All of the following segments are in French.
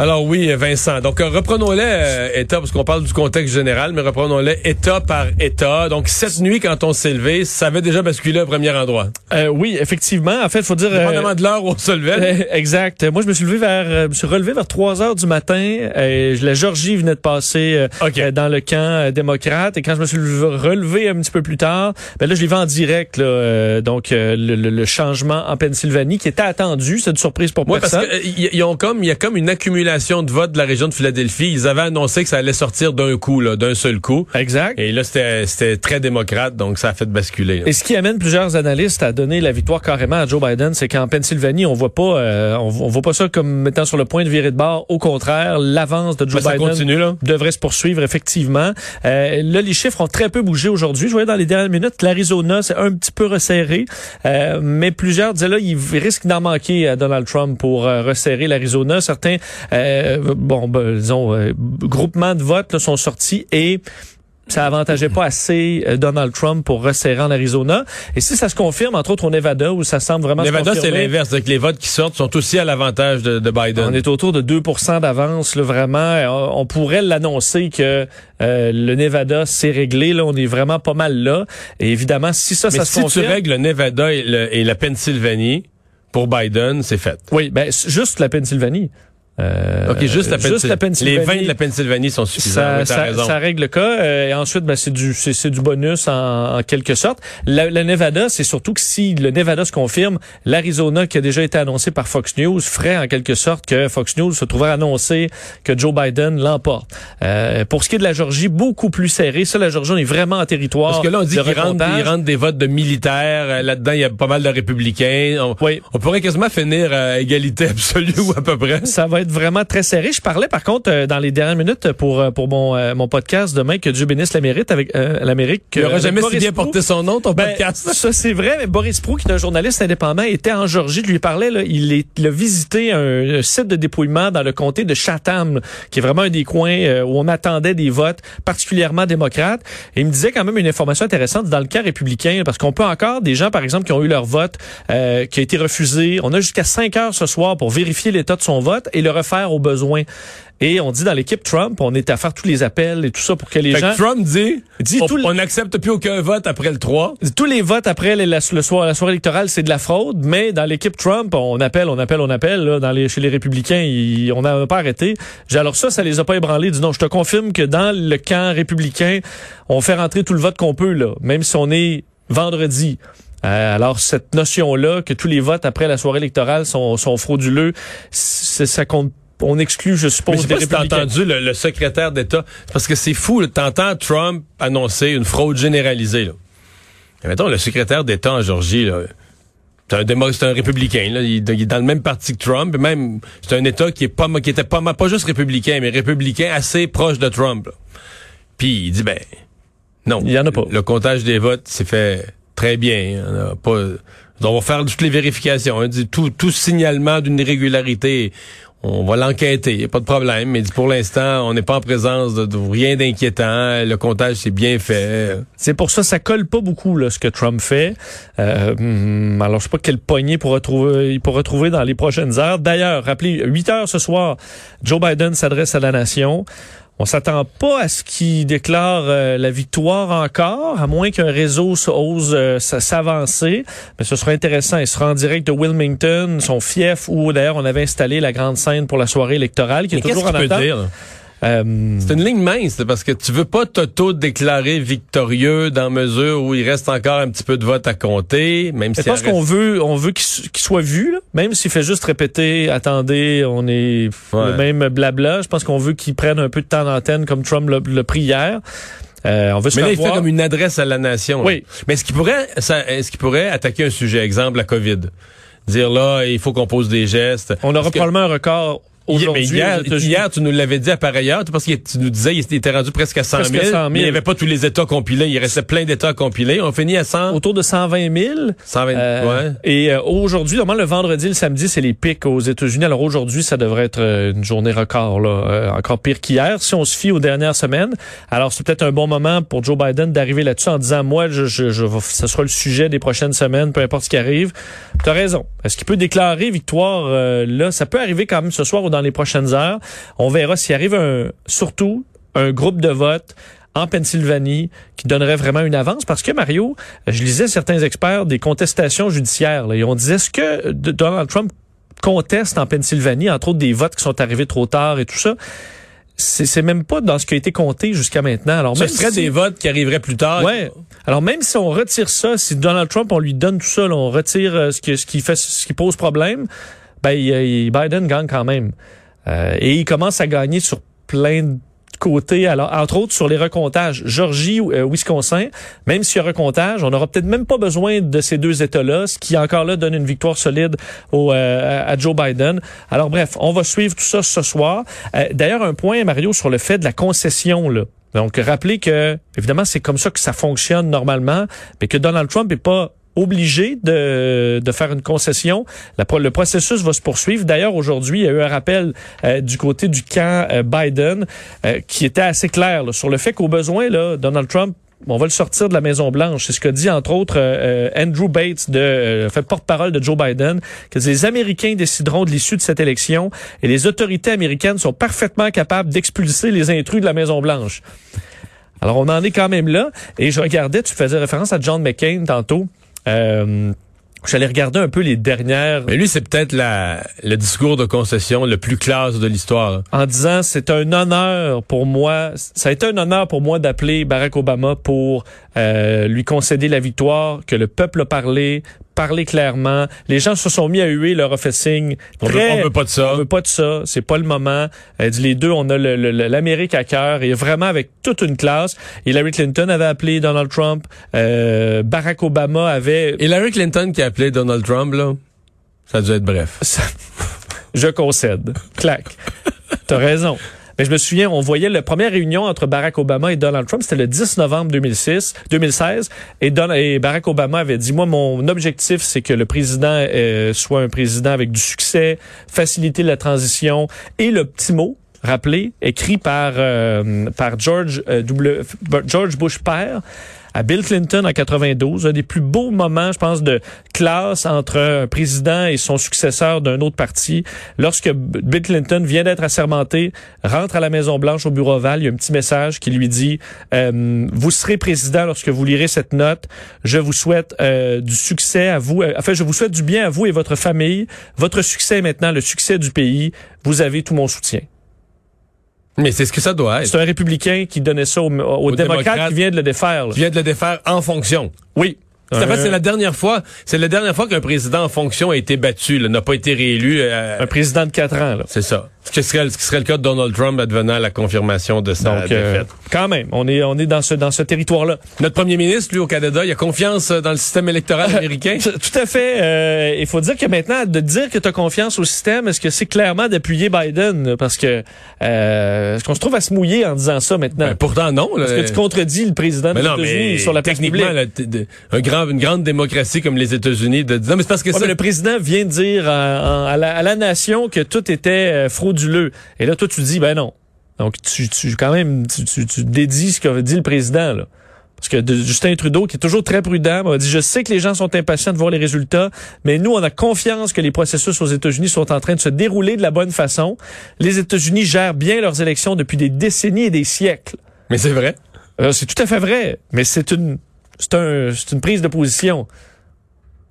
Alors oui, Vincent. Donc euh, reprenons-les euh, État, parce qu'on parle du contexte général, mais reprenons-les État par État. Donc cette nuit, quand on s'est levé, ça avait déjà basculé au premier endroit. Euh, oui, effectivement. En fait, faut dire... Dépendamment de l'heure où on se levait. exact. Moi, je me suis levé vers... je me suis relevé vers 3 heures du matin. la Georgie venait de passer dans le camp démocrate. Et quand je me suis relevé un petit peu plus tard, ben là, je l'ai vu en direct. Là, donc, le, changement en Pennsylvanie qui était attendu. C'est une surprise pour moi parce qu'ils ont comme... Il y a comme une accumulation de vote de la région de Philadelphie. Ils avaient annoncé que ça allait sortir d'un coup, d'un seul coup. Exact. Et là, c'était très démocrate, donc ça a fait basculer. Et ce qui amène plusieurs analystes à donner la victoire carrément à Joe Biden, c'est qu'en Pennsylvanie, on voit pas, euh, on, voit pas ça comme mettant sur le point de virer de bord. Au contraire, l'avance de Joe ben, Biden devrait se poursuivre effectivement. Euh, là, les chiffres ont très peu bougé aujourd'hui. Je voyais dans les dernières minutes, l'Arizona c'est un petit peu resserré, euh, mais plusieurs disaient là, il risque d'en manquer à Donald Trump pour resserrer l'Arizona. Certains euh, bon, ben, disons, euh, groupements de votes sont sortis et ça avantageait pas assez euh, Donald Trump pour resserrer en Arizona. Et si ça se confirme, entre autres au Nevada, où ça semble vraiment Nevada, c'est l'inverse. Donc les votes qui sortent sont aussi à l'avantage de, Biden. On est autour de 2% d'avance, vraiment. On pourrait l'annoncer que le Nevada, c'est réglé. Là, on est vraiment pas mal là. Et évidemment, si ça, ça se confirme... si tu règles le Nevada et la Pennsylvanie, pour Biden, c'est fait. Oui, ben juste la Pennsylvanie. Euh, OK, juste la, juste la, Pennsylvanie. Les 20 de la Pennsylvanie sont suffisants. Ça, ça, règle le cas. Euh, et ensuite, ben, c'est du, c'est, du bonus en, en, quelque sorte. Le, Nevada, c'est surtout que si le Nevada se confirme, l'Arizona, qui a déjà été annoncé par Fox News, ferait en quelque sorte que Fox News se trouverait annoncer que Joe Biden l'emporte. Euh, pour ce qui est de la Georgie, beaucoup plus serré. Ça, la Georgie, on est vraiment en territoire. Parce que là, on dit qu'il rentre, des votes de militaires. Euh, là-dedans, il y a pas mal de républicains. On, oui. on pourrait quasiment finir à égalité absolue ou à peu près. Ça va être vraiment très serré. Je parlais par contre euh, dans les dernières minutes pour euh, pour mon euh, mon podcast demain que Dieu bénisse l'Amérique avec l'Amérique. Il n'aurait jamais si bien porté son nom ton ben, podcast. Ça c'est vrai, mais Boris Prou qui est un journaliste indépendant était en Georgie. Je lui parlais là, il, est, il a visité un, site de dépouillement dans le comté de Chatham, qui est vraiment un des coins où on attendait des votes particulièrement démocrates. Et il me disait quand même une information intéressante dans le cas républicain, parce qu'on peut encore des gens par exemple qui ont eu leur vote qui a été refusé. On a jusqu'à 5 heures ce soir pour vérifier l'état de son vote et le refaire aux besoins. Et on dit dans l'équipe Trump, on est à faire tous les appels et tout ça pour que les gens. Trump dit, dit on n'accepte plus aucun vote après le 3. Tous les votes après le soir, la soirée électorale, c'est de la fraude. Mais dans l'équipe Trump, on appelle, on appelle, on appelle. Là, dans les, chez les républicains, on n'a pas arrêté. Alors ça, ça les a pas ébranlés. Dis non, je te confirme que dans le camp républicain, on fait rentrer tout le vote qu'on peut là, même si on est vendredi. Euh, alors cette notion-là que tous les votes après la soirée électorale sont, sont frauduleux, ça compte on exclut, je suppose, Mais des entendu le, secrétaire d'État, parce que c'est fou, t'entends Trump annoncer une fraude généralisée. Là. Et mettons, le secrétaire d'État en Georgie, c'est un c'est un républicain. Là. Il, est dans le même parti que Trump. Et même, c'est un État qui est pas, qui était pas, pas juste républicain, mais républicain assez proche de Trump. Puis il dit ben non. Il y en a pas. Le comptage des votes s'est fait très bien. On, pas, on va faire toutes les vérifications. Hein. Tout, tout signalement d'une irrégularité, on va l'enquêter, pas de problème. Mais pour l'instant, on n'est pas en présence de, rien d'inquiétant. Le comptage c'est bien fait. C'est pour ça, ça colle pas beaucoup là, ce que Trump fait. Euh, hmm, alors, je sais pas quel poignet il pourra trouver, il pourra dans les prochaines heures. D'ailleurs, rappelez, 8 heures ce soir, Joe Biden s'adresse à la nation. On s'attend pas à ce qu'il déclare euh, la victoire encore, à moins qu'un réseau ose euh, s'avancer. Mais ce sera intéressant. Il sera en direct de Wilmington, son fief, où d'ailleurs on avait installé la grande scène pour la soirée électorale, qui est toujours en attente. Euh, c'est une ligne mince parce que tu veux pas t'auto-déclarer victorieux dans mesure où il reste encore un petit peu de vote à compter, même si. Je pense qu'on veut, on veut qu'il soit vu, même s'il fait juste répéter, attendez, on est le même blabla. Je pense qu'on veut qu'il prenne un peu de temps d'antenne comme Trump l'a pris hier. Euh, on veut Mais là, il fait comme une adresse à la nation. Oui. Mais est-ce qu'il pourrait, est-ce qu'il pourrait attaquer un sujet, exemple la COVID? Dire là, il faut qu'on pose des gestes. On aura probablement un record Hier, hier, tu nous l'avais dit à pareille heure, parce que tu nous disais qu'il était rendu presque à 100 000, mais il n'y avait pas tous les États compilés. Il restait plein d'États compilés. On finit à 100... Autour de 120 000. 120 euh, ouais. Et euh, aujourd'hui, normalement, le vendredi le samedi, c'est les pics aux États-Unis. Alors aujourd'hui, ça devrait être euh, une journée record, là, euh, encore pire qu'hier, si on se fie aux dernières semaines. Alors c'est peut-être un bon moment pour Joe Biden d'arriver là-dessus en disant, moi, je, je, je, ce sera le sujet des prochaines semaines, peu importe ce qui arrive. Tu as raison. Est-ce qu'il peut déclarer victoire là? Ça peut arriver quand même ce soir ou dans dans les prochaines heures. On verra s'il arrive un, surtout un groupe de vote en Pennsylvanie qui donnerait vraiment une avance parce que Mario, je lisais certains experts des contestations judiciaires et on disait est-ce que Donald Trump conteste en Pennsylvanie entre autres des votes qui sont arrivés trop tard et tout ça? C'est même pas dans ce qui a été compté jusqu'à maintenant. Alors, ce serait des votes qui arriveraient plus tard. Ouais. Alors même si on retire ça, si Donald Trump on lui donne tout ça, on retire euh, ce qui, ce qui fait ce qui pose problème, ben Biden gagne quand même. Euh, et il commence à gagner sur plein de côté, alors entre autres sur les recomptages, Georgie, euh, Wisconsin, même s'il y a recomptage, on n'aura peut-être même pas besoin de ces deux États-là, ce qui encore là donne une victoire solide euh, à Joe Biden. Alors bref, on va suivre tout ça ce soir. Euh, d'ailleurs, un point, Mario, sur le fait de la concession, là. Donc, rappelez que, évidemment, c'est comme ça que ça fonctionne normalement, mais que Donald Trump n'est pas obligé de, de faire une concession. le processus va se poursuivre. D'ailleurs, aujourd'hui, il y a eu un rappel euh, du côté du camp euh, Biden euh, qui était assez clair sur le fait qu'au besoin, là, Donald Trump on va le sortir de la Maison Blanche. C'est ce que dit entre autres Andrew Bates, de fait porte-parole de Joe Biden, que les Américains décideront de l'issue de cette élection et les autorités américaines sont parfaitement capables d'expulser les intrus de la Maison Blanche. Alors on en est quand même là. Et je regardais, tu faisais référence à John McCain tantôt. Euh, J'allais regarder un peu les dernières. Mais lui, c'est peut-être la le discours de concession le plus classe de l'histoire. En disant, c'est un honneur pour moi. Ça a été un honneur pour moi d'appeler Barack Obama pour euh, lui concéder la victoire, que le peuple a parlé, parlé clairement. Les gens se sont mis à huer, leur fait signe. on, veut, pas de ça. On veut pas de ça. C'est pas le moment. Elle dit les deux, on a l'Amérique à cœur et vraiment avec toute une classe. Hillary Clinton avait appelé Donald Trump. Euh, Barack Obama avait. Hillary Clinton qui a appelé Donald Trump là, ça a dû être bref. Je concède. Clac. T'as raison. Mais je me souviens, on voyait la première réunion entre Barack Obama et Donald Trump, c'était le 10 novembre 2006, 2016, et, et Barack Obama avait dit, moi, mon objectif, c'est que le président euh, soit un président avec du succès, faciliter la transition, et le petit mot, rappelé, écrit par euh, par George euh, w, George Bush père, à Bill Clinton en 92, un des plus beaux moments, je pense, de classe entre un président et son successeur d'un autre parti. Lorsque Bill Clinton vient d'être assermenté, rentre à la Maison Blanche au bureau ovale, il y a un petit message qui lui dit euh, vous serez président lorsque vous lirez cette note. Je vous souhaite euh, du succès à vous. Euh, enfin, je vous souhaite du bien à vous et votre famille. Votre succès est maintenant le succès du pays. Vous avez tout mon soutien. Mais c'est ce que ça doit être. C'est un républicain qui donnait ça aux, démocrates, qui vient de le défaire. Qui vient de le défaire en fonction. Oui. C'est la dernière fois, c'est la dernière fois qu'un président en fonction a été battu, n'a pas été réélu. Euh, un président de quatre ans, là. C'est ça. Ce qui, serait, ce qui serait le cas de Donald Trump advenant la confirmation de sa Donc, euh, défaite. quand même, on est, on est dans ce, dans ce territoire-là. Notre premier ministre, lui, au Canada, il a confiance dans le système électoral américain. Tout à fait. Euh, il faut dire que maintenant, de dire que tu as confiance au système, est-ce que c'est clairement d'appuyer Biden? Parce que, euh, est-ce qu'on se trouve à se mouiller en disant ça maintenant? Ben, pourtant, non. Parce que tu contredis le président des États-Unis sur la techniquement, un grand, une grande démocratie comme les États-Unis de non, mais c'est parce que ça... le président vient de dire à, la, à la nation que tout était frauduleux. Et là, toi, tu dis, ben non. Donc, tu, tu quand même, tu, tu, tu dédies ce qu'a dit le président, là. Parce que Justin Trudeau, qui est toujours très prudent, m'a dit, je sais que les gens sont impatients de voir les résultats, mais nous, on a confiance que les processus aux États-Unis sont en train de se dérouler de la bonne façon. Les États-Unis gèrent bien leurs élections depuis des décennies et des siècles. Mais c'est vrai. Euh, c'est tout à fait vrai, mais c'est une, c'est un, c'est une prise de position.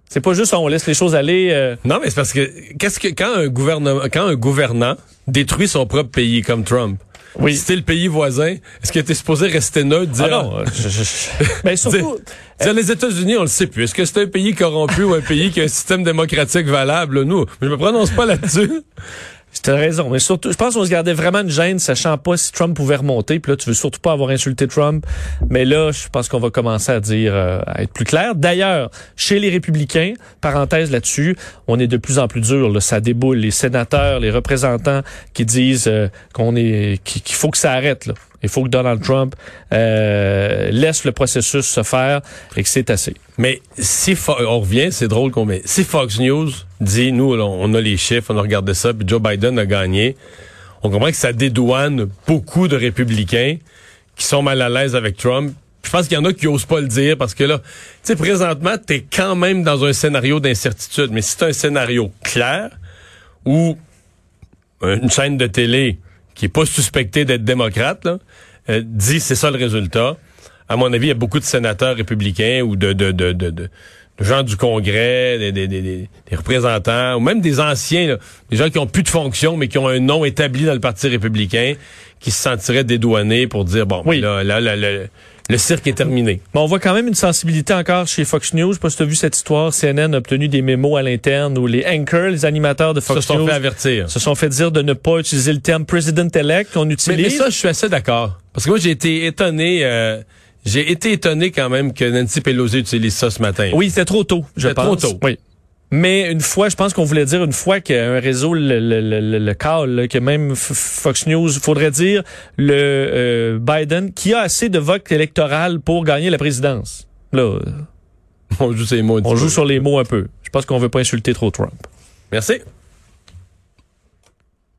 C'est pas juste on laisse les choses aller. Euh. Non, mais c'est parce que qu'est-ce que quand un gouvernement, quand un gouvernant détruit son propre pays comme Trump. Oui. Si c'était le pays voisin, est-ce qu'il était supposé rester neutre, dire... Ah non, je, ben, surtout... les États-Unis, on le sait plus. Est-ce que c'est un pays corrompu ou un pays qui a un système démocratique valable? Nous, je me prononce pas là-dessus. Tu as raison, mais surtout, je pense qu'on se gardait vraiment une gêne, sachant pas si Trump pouvait remonter. Puis là, tu veux surtout pas avoir insulté Trump. Mais là, je pense qu'on va commencer à dire, euh, à être plus clair. D'ailleurs, chez les républicains, parenthèse là-dessus, on est de plus en plus dur. Ça déboule. Les sénateurs, les représentants qui disent euh, qu'on est, qu'il faut que ça arrête. Là. Il faut que Donald Trump euh, laisse le processus se faire et que c'est assez. Mais si on revient, c'est drôle qu'on met. Si Fox News dit nous on a les chiffres, on a regardé ça, puis Joe Biden a gagné, on comprend que ça dédouane beaucoup de républicains qui sont mal à l'aise avec Trump. Je pense qu'il y en a qui osent pas le dire parce que là, tu sais, présentement, t'es quand même dans un scénario d'incertitude. Mais si c'est un scénario clair où une chaîne de télé qui est pas suspectée d'être démocrate, là, euh, dit c'est ça le résultat. À mon avis, il y a beaucoup de sénateurs républicains ou de, de, de, de, de gens du Congrès, des, des, des, des, représentants, ou même des anciens, là, des gens qui ont plus de fonction, mais qui ont un nom établi dans le Parti républicain, qui se sentiraient dédouanés pour dire, bon, Oui. là, là, là, là, le cirque est terminé. Bon, on voit quand même une sensibilité encore chez Fox News. Je sais pas si tu as vu cette histoire. CNN a obtenu des mémos à l'interne où les anchors, les animateurs de Fox se sont News, fait avertir. se sont fait dire de ne pas utiliser le terme president-elect qu'on Mais, utilise. mais ça, je suis assez d'accord. Parce que moi, j'ai été étonné, euh, j'ai été étonné quand même que Nancy Pelosi utilise ça ce matin. Oui, c'était trop tôt, je pense. trop tôt. Oui. Mais une fois, je pense qu'on voulait dire une fois qu'un réseau le, le, le, le, le cale, là, que même Fox News, faudrait dire le euh, Biden qui a assez de votes électoraux pour gagner la présidence. Là, On joue ces mots. un on joue sur les mots un peu. Je pense qu'on veut pas insulter trop Trump. Merci.